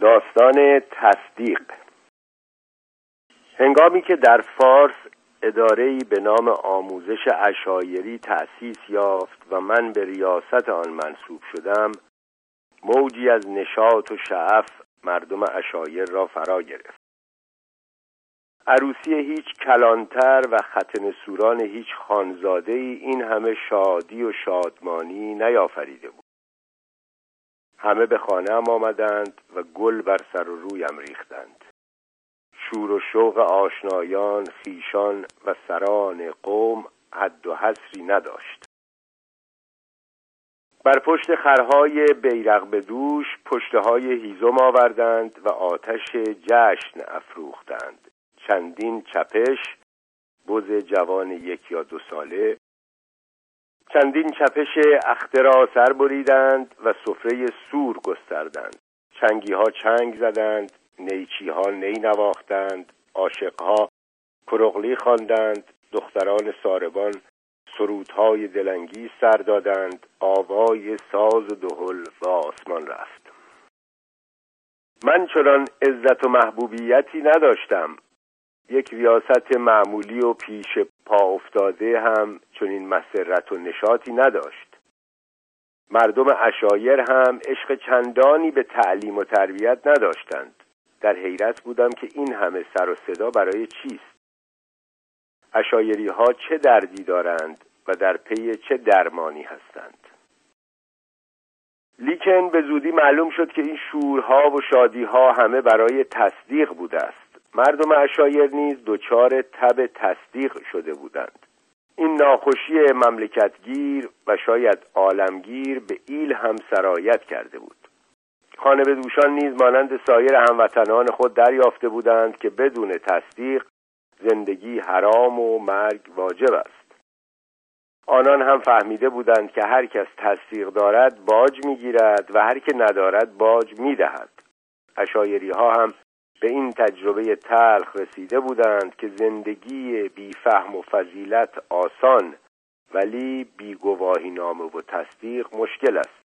داستان تصدیق. هنگامی که در فارس ادارهی به نام آموزش اشایری تأسیس یافت و من به ریاست آن منصوب شدم موجی از نشاط و شعف مردم اشایر را فرا گرفت. عروسی هیچ کلانتر و ختن سوران هیچ خانزاده ای این همه شادی و شادمانی نیافریده بود. همه به خانه هم آمدند و گل بر سر و رویم ریختند. شور و شوق آشنایان خیشان و سران قوم حد و حصری نداشت. بر پشت خرهای بیرق به دوش پشته های هیزم آوردند و آتش جشن افروختند. چندین چپش بز جوان یک یا دو ساله چندین چپش اخترا سر بریدند و سفره سور گستردند. چنگی ها چنگ زدند نیچی ها نی نواختند عاشقها کرغلی خواندند دختران ساربان سرودهای دلنگی سر دادند آوای ساز و دهل و آسمان رفت. من چنان عزت و محبوبیتی نداشتم. یک ریاست معمولی و پیش افتاده هم چنین مسرت و نشاطی نداشت. مردم اشایر هم عشق چندانی به تعلیم و تربیت نداشتند. در حیرت بودم که این همه سر و صدا برای چیست؟ اشایری ها چه دردی دارند و در پی چه درمانی هستند؟ لیکن به زودی معلوم شد که این شورها و شادیها همه برای تصدیق بوده است. مردم اشایر نیز دچار تب تصدیق شده بودند. این ناخوشی مملکتگیر و شاید عالمگیر به ایل هم سرایت کرده بود. خانه دوشان نیز مانند سایر هموطنان خود دریافته بودند که بدون تصدیق زندگی حرام و مرگ واجب است. آنان هم فهمیده بودند که هر کس تصدیق دارد باج می‌گیرد و هر که ندارد باج می‌دهد. اشایری ها هم به این تجربه تلخ رسیده بودند که زندگی بی فهم و فضیلت آسان ولی بی گواهی نامه و تصدیق مشکل است.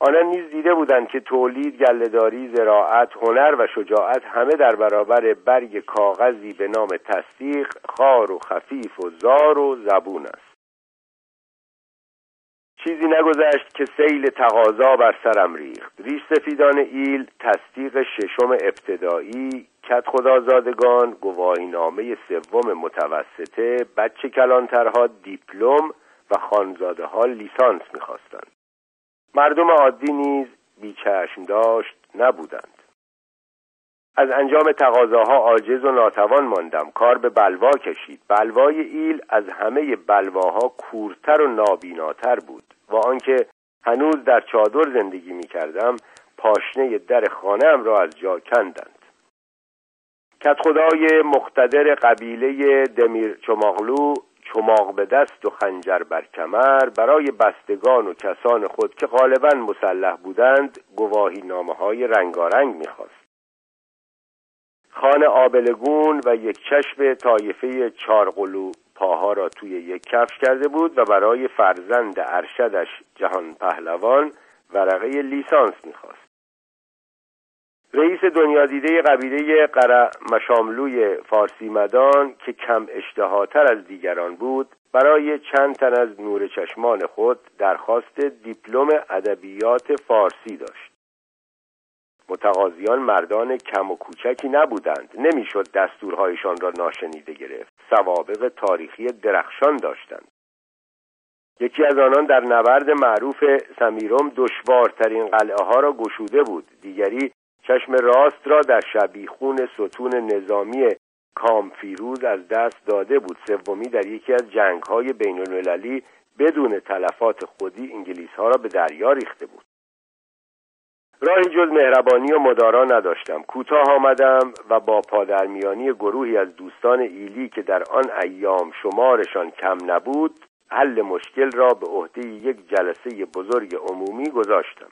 آنان نیز دیده بودند که تولید گلهداری زراعت هنر و شجاعت همه در برابر برگ کاغذی به نام تصدیق خار و خفیف و زار و زبون است. چیزی نگذشت که سیل تقاضا بر سرم ریخت. ریش سفیدان ایل تصدیق ششم ابتدایی کت خدازادگان گواهی نامه سوم متوسطه بچه کلانترها دیپلم و خانزاده ها لیسانس می‌خواستند. مردم عادی نیز بیچشم داشت نبودند. از انجام تقاضاها عاجز و ناتوان ماندم. کار به بلوا کشید. بلوای ایل از همه بلواها کورتر و نابیناتر بود. و آنکه هنوز در چادر زندگی می کردم پاشنه در خانهام را از جا کندند. کت خدای مقتدر قبیله دمیر چماغلو چماق به دست و خنجر بر کمر برای بستگان و کسان خود که غالبا مسلح بودند گواهی نامه های رنگارنگ می‌خواست. خان آبلگون و یک چشم طایفه چارقلو پاها را توی یک کفش کرده بود و برای فرزند ارشدش جهان پهلوان ورقه لیسانس می‌خواست. رئیس دنیا دیده قبیله قره مشاملوی فارسی مدان که کم اشتهاتر از دیگران بود برای چند تن از نور چشمان خود درخواست دیپلم ادبیات فارسی داشت. متقاضیان مردان کم و کوچکی نبودند. نمی‌شد دستورهایشان را ناشنیده گرفت. سوابق تاریخی درخشان داشتند. یکی از آنان در نبرد معروف سمیروم دشوارترین قلعه ها را گشوده بود. دیگری چشم راست را در شبیخون ستون نظامی کامفیروز از دست داده بود. سومی در یکی از جنگ های بین المللی بدون تلفات خودی انگلیس ها را به دریا ریخته بود. راهی جز مهربانی و مدارا نداشتم. کوتاه آمدم و با پادرمیانی گروهی از دوستان ایلی که در آن ایام شمارشان کم نبود حل مشکل را به عهده یک جلسه بزرگ عمومی گذاشتم.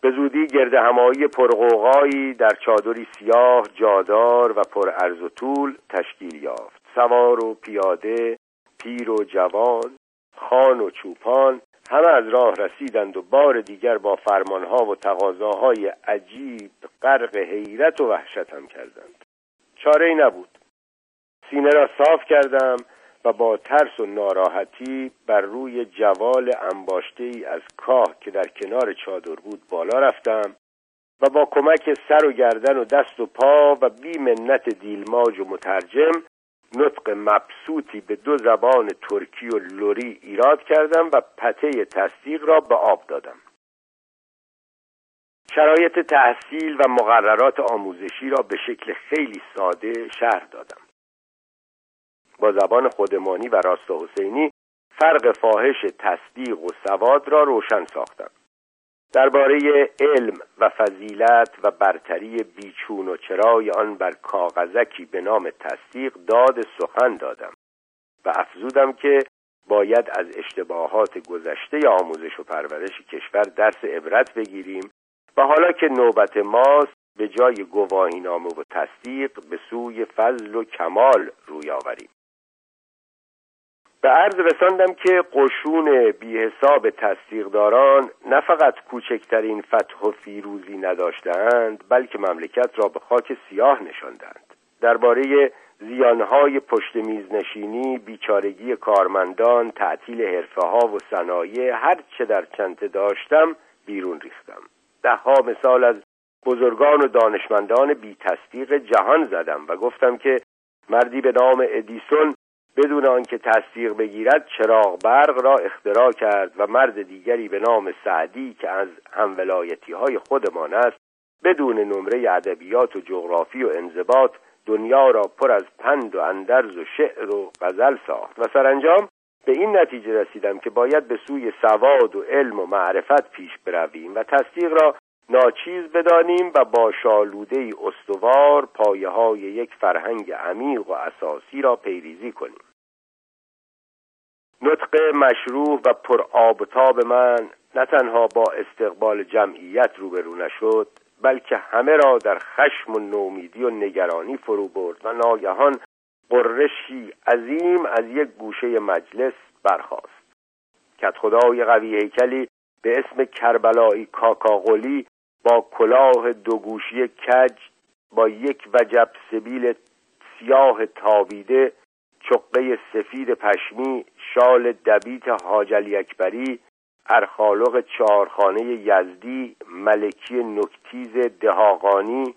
به زودی گرد همایی پرغوغایی در چادری سیاه جادار و پر عرض و طول تشکیل یافت. سوار و پیاده پیر و جوان خان و چوپان همه از راه رسیدند و بار دیگر با فرمانها و تقاضاهای عجیب غرق حیرت و وحشتم کردند. چاره ای نبود. سینه را صاف کردم و با ترس و ناراحتی بر روی جوال انباشته ای از کاه که در کنار چادر بود بالا رفتم و با کمک سر و گردن و دست و پا و بی منت دیلماج و مترجم نطق مبسوطی به دو زبان ترکی و لوری ایراد کردم و پته تصدیق را به آب دادم. شرایط تحصیل و مقررات آموزشی را به شکل خیلی ساده شهر دادم. با زبان خودمانی و راست حسینی فرق فاحش تصدیق و سواد را روشن ساختم. درباره علم و فضیلت و برتری بیچون و چرای آن بر کاغذکی به نام تصدیق داد سخن دادم و افزودم که باید از اشتباهات گذشته آموزش و پرورش کشور درس عبرت بگیریم و حالا که نوبت ماست به جای گواهینامه و تصدیق به سوی فضل و کمال روی آوریم. به عرض رساندم که قشون بی حساب تصدیقداران نه فقط کوچکترین فتح و فیروزی نداشتند بلکه مملکت را به خاک سیاه نشاندند. درباره زیانهای پشت میز نشینی بیچارگی کارمندان تعطیل حرفه ها و صنایع هر چه در چنته داشتم بیرون ریختم. دهها مثال از بزرگان و دانشمندان بی تصدیق جهان زدم و گفتم که مردی به نام ادیسون بدون آنکه تصدیق بگیرد چراغ برق را اختراع کرد و مرد دیگری به نام سعدی که از همولایتی های خودمان است بدون نمره ادبیات و جغرافی و انضباط دنیا را پر از پند و اندرز و شعر و غزل ساخت و سرانجام به این نتیجه رسیدم که باید به سوی سواد و علم و معرفت پیش برویم و تصدیق را ناچیز بدانیم و با شالوده استوار پایه های یک فرهنگ عمیق و اساسی را پیریزی کنیم. نطق مشروع و پر آب تاب من نه تنها با استقبال جمعیت روبرو نشد بلکه همه را در خشم و نومیدی و نگرانی فرو برد و ناگهان قرشی عظیم از یک گوشه مجلس برخاست. کت خدای قوی هیکلی به اسم کربلایی کاکاغلی با کلاه دو گوشی کج با یک وجب سبیل سیاه تابیده چقه سفید پشمی شال دبیت حاجلی اکبری ارخالق چهارخانه یزدی ملکی نکتیز دهاقانی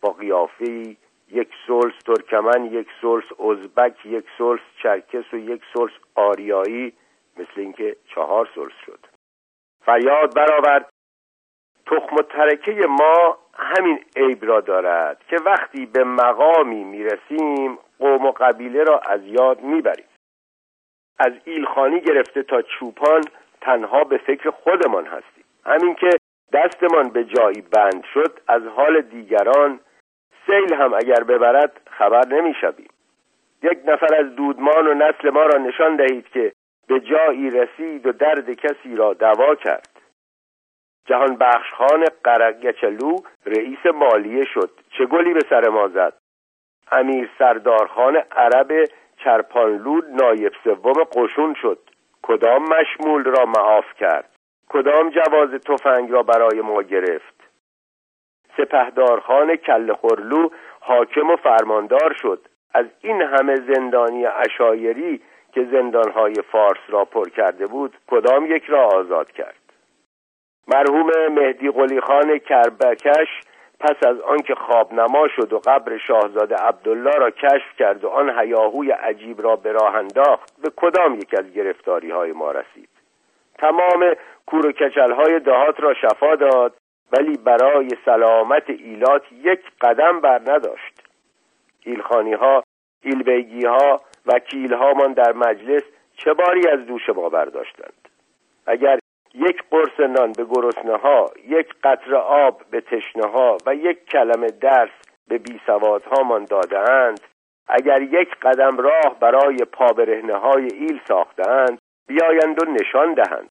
با قیافه یک سلس ترکمن یک سلس ازبک یک سلس چرکس و یک سلس آریایی مثل اینکه چهار سلس شد. فریاد برآورد. تخم و ترکه ما همین عیب را دارد که وقتی به مقامی می‌رسیم قوم و قبیله را از یاد می‌بریم. از ایلخانی گرفته تا چوپان تنها به فکر خودمان هستیم. همین که دستمان به جایی بند شد از حال دیگران سیل هم اگر ببرد خبر نمی‌شویم. یک نفر از دودمان و نسل ما را نشان دهید که به جایی رسید و درد کسی را دوا کرد. جهان بخش خان قرگچلو رئیس مالیه شد. چه گلی به سر ما زد؟ امیر سردارخان عرب چرپانلود نایب سوم قشون شد. کدام مشمول را معاف کرد؟ کدام جواز تفنگ را برای ما گرفت؟ سپهدارخان کل خورلو حاکم و فرماندار شد. از این همه زندانی اشایری که زندانهای فارس را پر کرده بود کدام یک را آزاد کرد؟ مرحوم مهدی قلی خان کربکش پس از آنکه خواب نما شد و قبر شاهزاده عبدالله را کشف کرد و آن هیاهوی عجیب را به راه انداخت به کدام یک از گرفتاری های ما رسید؟ تمام کور و کچل های دهات را شفا داد ولی برای سلامت ایلات یک قدم بر نداشت. ایلخانی ها ایلبیگی ها وکیل هامان در مجلس چه باری از دوش ما برداشتند اگر یک قرص نان به گرسنه ها یک قطره آب به تشنه ها و یک کلمه درس به بچه هامان داده‌اند. اگر یک قدم راه برای پابرهنه های ایل ساختند بیایند و نشان دهند.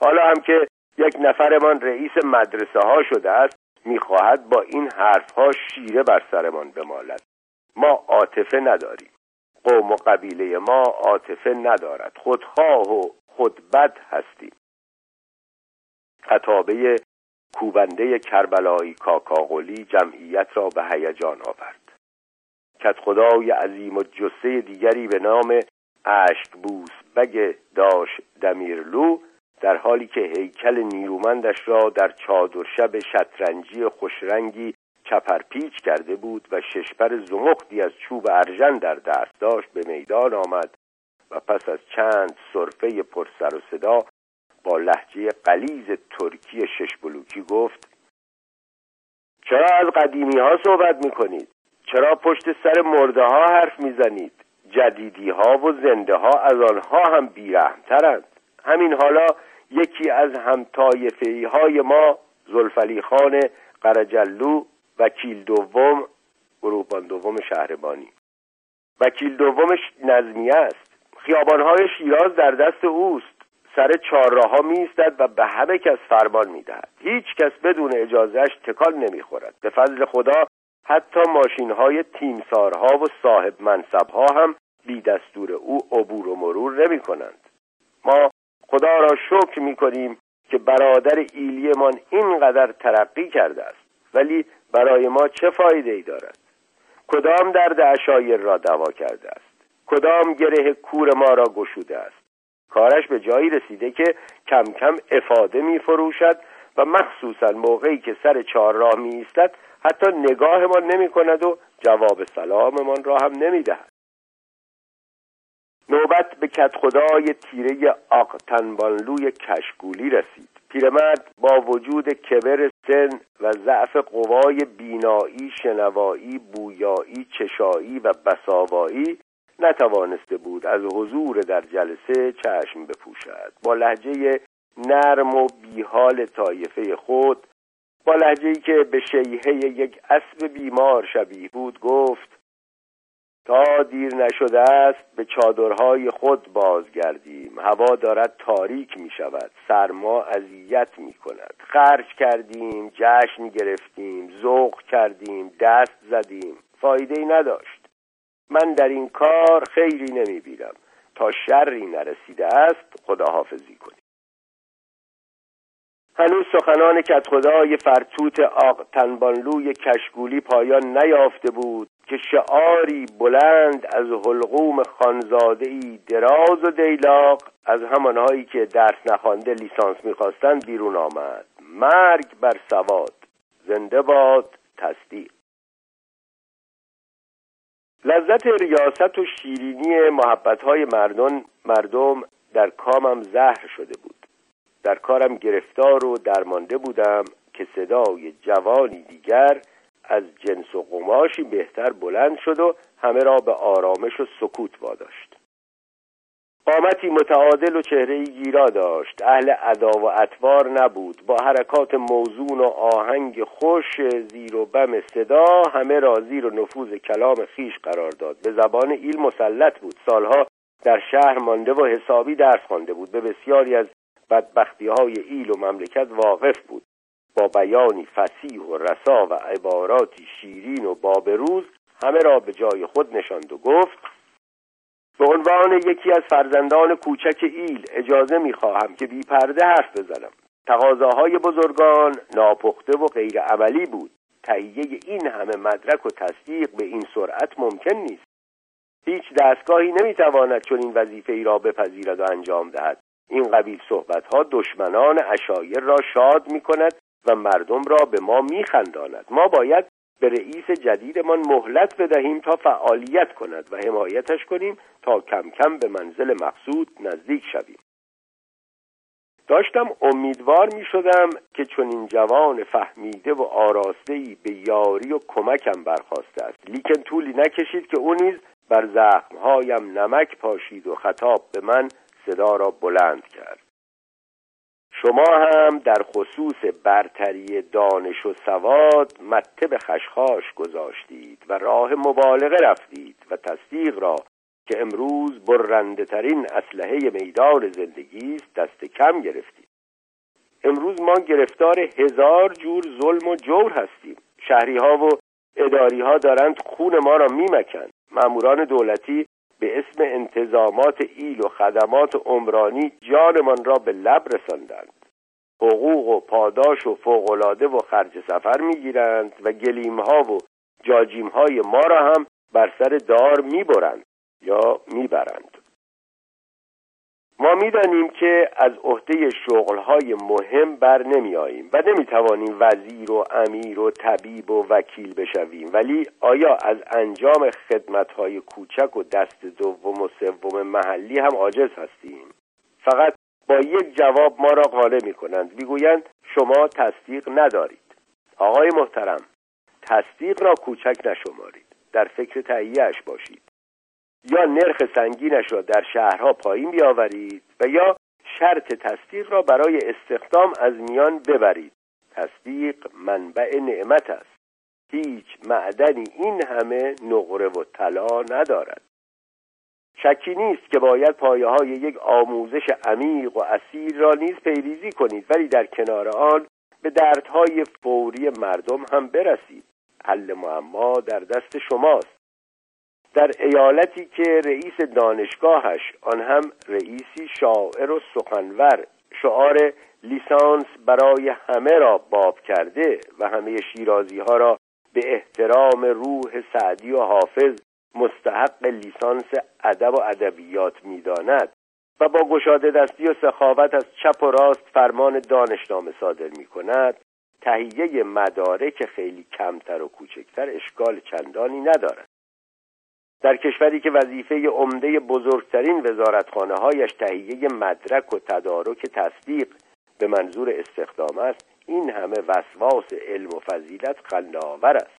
حالا هم که یک نفرمان رئیس مدرسه ها شده است می‌خواهد با این حرف ها شیره بر سرمان بمالد. ما عاطفه نداریم. قوم و قبیله ما عاطفه ندارد. خودخواه و خود بد هستیم. خطابه کوبنده کربلایی کاکاغلی جمعیت را به هیجان آورد. کت خدای عظیم و جسه دیگری به نام اشک بوس بگ داش دمیرلو در حالی که هیکل نیرومندش را در چادر شب شطرنجی خوشرنگی چپرپیچ کرده بود و ششپر زمختی از چوب ارژن در دست داشت به میدان آمد و پس از چند صرفه پرسر و صدا با لحجه قلیز ترکی شش بلوکی گفت چرا از قدیمی ها صحبت می کنید؟ چرا پشت سر مرده ها حرف می‌زنید؟ جدیدی ها و زنده ها از آنها هم بیرحمترند همین حالا یکی از همتایفهی های ما زلفلی خان قرجلو وکیل دوم گروهبان دوم شهربانی وکیل دومش نظمیه است خیابانهای شیراز در دست اوست سر چهارراهها میایستد و به همه کس فرمان می‌دهد. هیچ کس بدون اجازهش تکان نمی‌خورد. به فضل خدا حتی ماشین های تیمسارها و صاحب منصبها هم بی دستور او عبور و مرور نمی کنند ما خدا را شکر می کنیم که برادر ایلیمان اینقدر ترقی کرده است ولی برای ما چه فایده ای دارد؟ کدام درد اشایر را دوا کرده است؟ کدام گره کور ما را گشوده است؟ کارش به جایی رسیده که کم کم افاده می فروشد و مخصوصا موقعی که سر چهار راه می ایستد حتی نگاهمان نمی کند و جواب سلاممان را هم نمی دهد نوبت به کت خدای تیره آق تنبانلوی کشگولی رسید. پیرمرد با وجود کبر سن و ضعف قوای بینایی شنوایی بویایی چشایی و بساوایی نتوانسته بود از حضور در جلسه چشم بپوشد. با لحجه نرم و بیحال طایفه خود با لحجه که به شیهه یک اسب بیمار شبیه بود گفت تا دیر نشده است به چادرهای خود بازگردیم. هوا دارد تاریک می شود سرما اذیت می کند خرج کردیم جشن گرفتیم ذوق کردیم دست زدیم. فایده ای نداشت. من در این کار خیری نمی بیرم تا شری نرسیده است خداحافظی کنیم هنوز سخنان خدای فرتوت آق تنبانلوی کشگولی پایان نیافته بود که شعاری بلند از حلقوم خانزاده دراز و دیلاق از همانهایی که درس نخوانده لیسانس می‌خواستند بیرون آمد. مرگ بر سواد زنده باد تصدیق. لذت ریاست و شیرینی محبتهای مردم مردم در کامم زهر شده بود. در کارم گرفتار و درمانده بودم که صدای جوانی دیگر از جنس و قماشی بهتر بلند شد و همه را به آرامش و سکوت واداشت. قامتی متعادل و چهره گیرا داشت. اهل ادا و اطوار نبود. با حرکات موزون و آهنگ خوش زیر و بم صدا همه را زیر و نفوذ کلام خیش قرار داد. به زبان ایل مسلط بود. سالها در شهر مانده و حسابی درس خوانده بود. به بسیاری از بدبختی های ایل و مملکت واقف بود. با بیانی فسیح و رسا و عباراتی شیرین و بابروز همه را به جای خود نشاند و گفت به عنوان یکی از فرزندان کوچک ایل اجازه می‌خواهم که بی پرده حرف بزنم. تقاضاهای بزرگان ناپخته و غیر عملی بود. تهیه این همه مدرک و تصدیق به این سرعت ممکن نیست. هیچ دستگاهی نمی‌تواند چون این وظیفه ای را بپذیرد و انجام دهد. این قبیل صحبت ها دشمنان اشایر را شاد می کند و مردم را به ما میخنداند. ما باید به رئیس جدیدمان مهلت بدهیم تا فعالیت کند و حمایتش کنیم تا کم کم به منزل مقصود نزدیک شویم. داشتم امیدوار می شدم که چون این جوان فهمیده و آراستهی به یاری و کمکم برخواسته است. لیکن طولی نکشید که او نیز بر زخمهایم نمک پاشید و خطاب به من صدا را بلند کرد. شما هم در خصوص برتری دانش و سواد مته به خشخاش گذاشتید و راه مبالغه رفتید و تصدیق را که امروز برنده ترین اسلحه میدان زندگی است دست کم گرفتید امروز ما گرفتار هزار جور ظلم و جور هستیم. شهری ها و اداری ها دارند خون ما را میمکند. ماموران دولتی به اسم انتظامات ایل و خدمات عمرانی جانمان را به لب رساندند. حقوق و پاداش و فوقالعاده و خرج سفر می‌گیرند و گلیمها و جاجیمهای ما را هم بر سر دار می‌برند یا می‌برند. ما می‌دانیم که از عهده شغلهای مهم بر نمی آییم و نمی توانیم وزیر و امیر و طبیب و وکیل بشویم. ولی آیا از انجام خدمتهای کوچک و دست دوم و سوم محلی هم عاجز هستیم؟ فقط با یک جواب ما را قاله می کنند می‌گویند شما تصدیق ندارید. آقای محترم تصدیق را کوچک نشمارید. در فکر تهیهش باشید. یا نرخ سنگینش را در شهرها پایین بیاورید و یا شرط تصدیق را برای استخدام از میان ببرید. تصدیق منبع نعمت است. هیچ معدنی این همه نقره و طلا ندارد. شکی نیست که باید پایه های یک آموزش عمیق و اصیل را نیز پیریزی کنید ولی در کنار آن به دردهای فوری مردم هم برسید. حل معما در دست شماست. در ایالتی که رئیس دانشگاهش آن هم رئیسی شاعر و سخنور شعار لیسانس برای همه را باب کرده و همه شیرازی ها را به احترام روح سعدی و حافظ مستحق لیسانس ادب و ادبیات می‌داند و با گشاده دستی و سخاوت از چپ و راست فرمان دانشنامه صادر می کند تهیه مدارک خیلی کمتر و کوچکتر اشکال چندانی ندارد. در کشوری که وظیفه عمده بزرگترین وزارتخانه هایش تهیه مدرک و تدارک تصدیق به منظور استخدام است این همه وسواس علم و فضیلت خلاور است.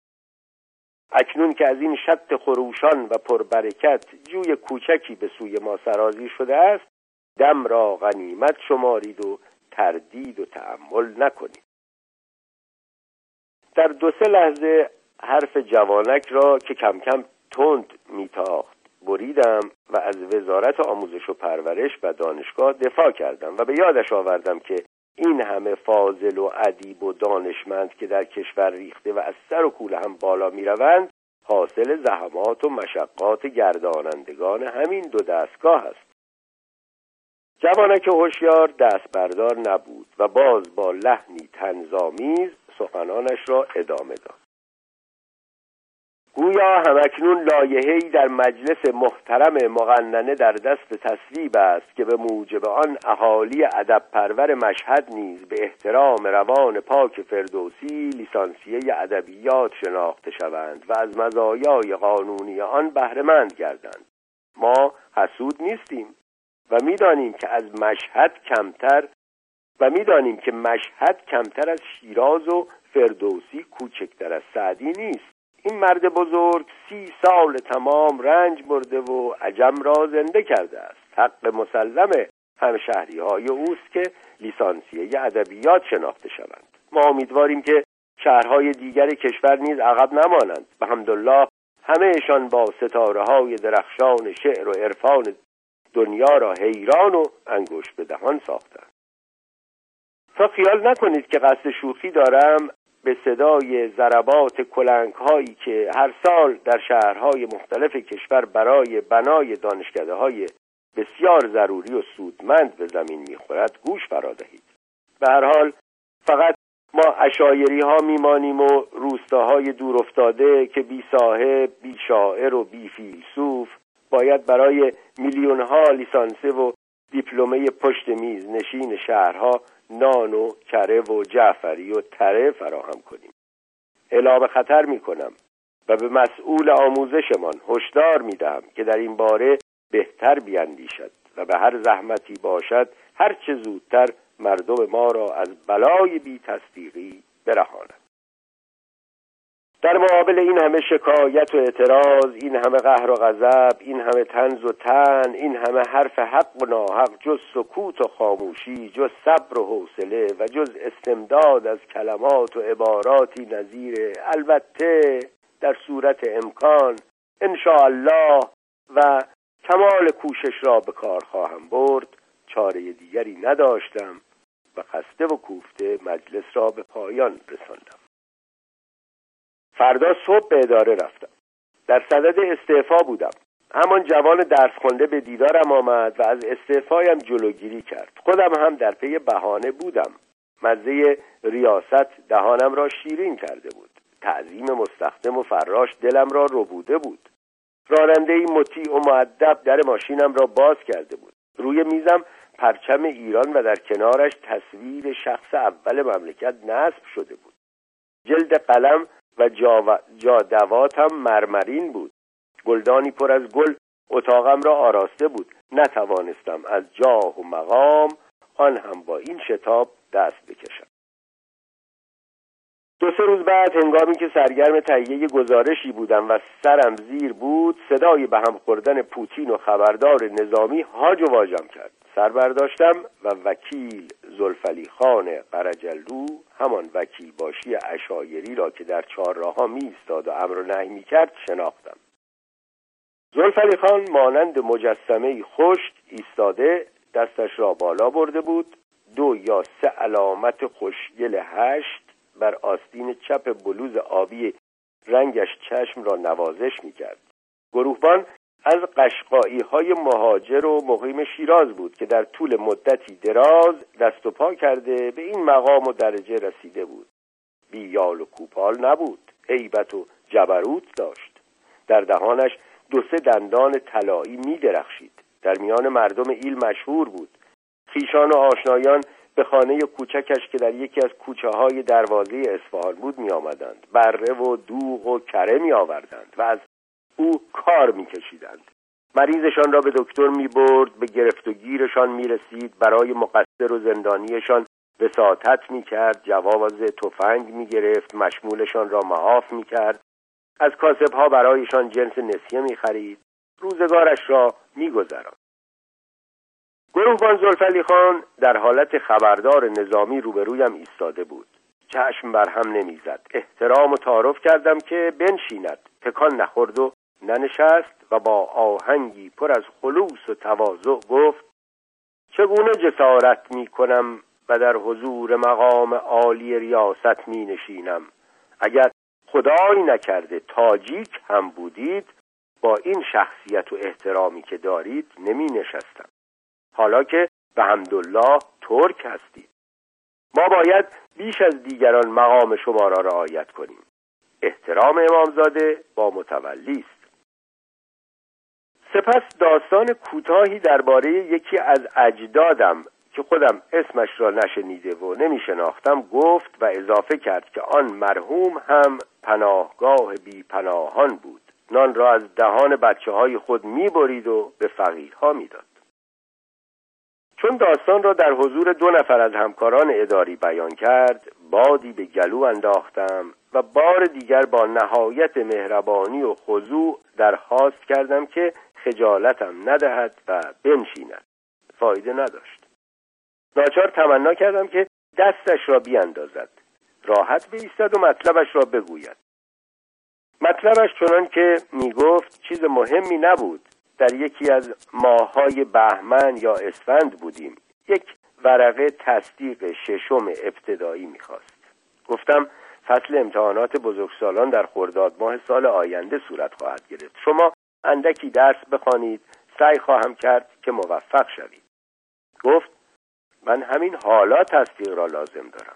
اکنون که از این شط خروشان و پربرکت جوی کوچکی به سوی ما سرازی شده است دم را غنیمت شمارید و تردید و تحمل نکنید. در دو سه لحظه حرف جوانک را که کم کم تند میتاخت بریدم و از وزارت آموزش و پرورش و دانشگاه دفاع کردم و به یادش آوردم که این همه فاضل و ادیب و دانشمند که در کشور ریخته و از سر و کوله هم بالا می‌روند حاصل زحمات و مشقات گردانندگان همین دو دستگاه است. جوانک هوشیار دست بردار نبود و باز با لحنی تنظامیز سخنانش را ادامه داد. گویا همکنون لایحه‌ای در مجلس محترم مقننه در دست تصویب است که به موجب آن اهالی ادب پرور مشهد نیز به احترام روان پاک فردوسی لیسانسیه ادبیات شناخته شوند و از مزایای قانونی آن بهرهمند گردند. ما حسود نیستیم و می‌دانیم که از مشهد کمتر و می‌دانیم که مشهد کمتر از شیراز و فردوسی کوچکتر از سعدی نیست. این مرد بزرگ سی سال تمام رنج برده و عجم را زنده کرده است. حق مسلم همشهری های اوست که لیسانسیه ادبیات شناخته شوند. ما امیدواریم که شهرهای دیگر کشور نیز عقب نمانند. و همدلله همهشان با ستاره های درخشان شعر و عرفان دنیا را حیران و انگوش به دهان ساختند. تا خیال نکنید که قصد شوخی دارم به صدای ضربات کلنگ هایی که هر سال در شهرهای مختلف کشور برای بنای دانشکده های بسیار ضروری و سودمند به زمین می‌خورد گوش فرا دهید. به هر حال فقط ما اشایری ها میمانیم و روستاهای دور افتاده که بی صاحب بی شاعر و بی فیلسوف باید برای میلیون ها لیسانسه و دیپلمه پشت میز نشین شهرها نان و کره و جعفری و تره فراهم کنیم. اعلام خطر می کنم و به مسئول آموزشمان هشدار می دهم که در این باره بهتر بیاندیشد و به هر زحمتی باشد هر چه زودتر مردم ما را از بلای بی تصدیقی برهاند. در مقابل این همه شکایت و اعتراض این همه قهر و غضب این همه تنز و تن این همه حرف حق و ناحق جز سکوت و خاموشی جز صبر و حوصله و جز استمداد از کلمات و عباراتی نظیر البته در صورت امکان الله و کمال کوشش را به کار خواهم برد. چاره دیگری نداشتم و خسته و کوفته مجلس را به پایان رساندم. فردا صبح به اداره رفتم. در صدد استعفا بودم. همان جوان درس خونده به دیدارم آمد و از استعفایم جلوگیری کرد. خودم هم در پی بهانه بودم. مزه ریاست دهانم را شیرین کرده بود. تعظیم مستخدم و فراش دلم را ربوده بود. راننده مطیع و معدب در ماشینم را باز کرده بود. روی میزم پرچم ایران و در کنارش تصویر شخص اول مملکت نصب شده بود. جلد قلم و جادواتم مرمرین بود. گلدانی پر از گل اتاقم را آراسته بود. نتوانستم از جاه و مقام آن هم با این شتاب دست بکشم. دو سه روز بعد هنگامی که سرگرم تهیه گزارشی بودم و سرم زیر بود صدای به هم خوردن پوتین و خبردار نظامی هاج و واجم کرد. سر برداشتم و وکیل زلفلی خان قرجلو همان وکیل باشی اشایری را که در چهار راه می ایستاد و امر و نهی می کرد شناختم. زلفلی خان مانند مجسمه خشک ایستاده دستش را بالا برده بود. دو یا سه علامت خوشگل هشت بر آستین چپ بلوز آبی رنگش چشم را نوازش می‌کرد. گروهبان از قشقایی های مهاجر و مقیم شیراز بود که در طول مدتی دراز دست و پا کرده به این مقام و درجه رسیده بود. بیال و کوپال نبود عیبت و جبروت داشت. در دهانش دو سه دندان طلایی می درخشید در میان مردم ایل مشهور بود. خیشان و آشنایان به خانه کوچکش که در یکی از کوچه های دروازه اصفهان بود می آمدند بره و دوغ و کره می آوردند و از او کار می کشیدند مریضشان را به دکتر می برد به گرفت و گیرشان می رسید برای مقصر و زندانیشان وساطت می کرد جواز تفنگ می گرفت مشمولشان را معاف می کرد از کاسب ها برایشان جنس نسیه می خرید روزگارش را می گذران. گروهبان زلفلی خان در حالت خبردار نظامی روبرویم ایستاده بود. چشم بر هم نمی‌زد. احترام و تعارف کردم که بنشیند. تکان نخورد و ننشست و با آهنگی پر از خلوص و تواضع گفت چگونه جسارت می کنم و در حضور مقام عالی ریاست می نشینم اگر خدای نکرده تاجیک هم بودید با این شخصیت و احترامی که دارید نمی نشستم حالا که به حمدالله ترک هستید ما باید بیش از دیگران مقام شما را رعایت کنیم. احترام امامزاده با متولی است. سپس داستان کوتاهی درباره یکی از اجدادم که خودم اسمش را نشنیده و نمی شناختم گفت و اضافه کرد که آن مرحوم هم پناهگاه بی پناهان بود. نان را از دهان بچه های خود می برید و به فقیرها می‌داد. چون داستان را در حضور دو نفر از همکاران اداری بیان کرد بادی به گلو انداختم و بار دیگر با نهایت مهربانی و خضوع درخواست کردم که خجالتم ندهد و بنشیند. فایده نداشت. ناچار تمنا کردم که دستش را بیاندازد. راحت بایستد و مطلبش را بگوید. مطلبش چنان که می‌گفت چیز مهمی نبود. در یکی از ماههای بهمن یا اسفند بودیم. یک ورقه تصدیق ششم ابتدایی می‌خواست. گفتم فصل امتحانات بزرگسالان در خرداد ماه سال آینده صورت خواهد گرفت. شما اندکی درس بخوانید سعی خواهم کرد که موفق شوید. گفت من همین حالا تصدیق را لازم دارم.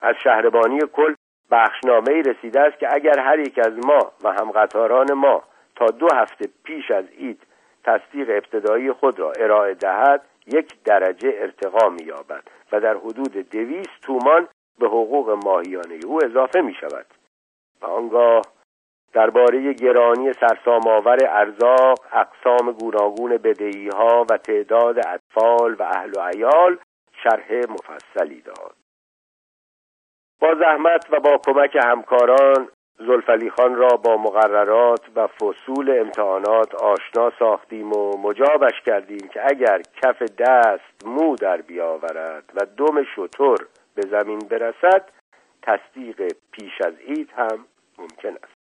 از شهربانی کل بخشنامه رسیده است که اگر هر یک از ما و هم قطاران ما تا دو هفته پیش از اید تصدیق ابتدایی خود را ارائه دهد یک درجه ارتقا مییابد و در حدود دویست تومان به حقوق ماهیانه او اضافه می شود آنگاه درباره گرانی سرسامآور ارزاق اقسام گوناگون بدهی ها و تعداد اطفال و اهل و عیال شرح مفصلی داد. با زحمت و با کمک همکاران زلفلی خان را با مقررات و فصول امتحانات آشنا ساختیم و مجابش کردیم که اگر کف دست مو در بیاورد و دم شطور به زمین برسد تصدیق پیش از عید هم ممکن است.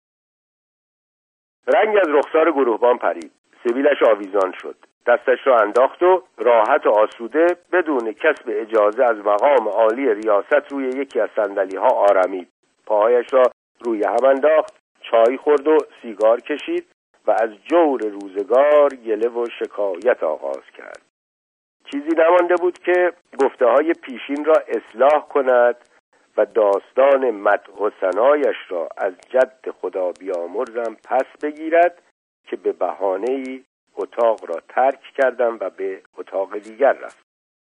رنگ از رخسار گروهبان پرید. سبیلش آویزان شد. دستش را انداخت و راحت و آسوده بدون کسب اجازه از مقام عالی ریاست روی یکی از سندلی ها آرمید. پاهایش را روی هم انداخت چای خورد و سیگار کشید و از جور روزگار گله و شکایت آغاز کرد. چیزی نمانده بود که گفته های پیشین را اصلاح کند و داستان مدح و را از جد خدا بیامرزم پس بگیرد که به بهانه ای اتاق را ترک کردم و به اتاق دیگر رفت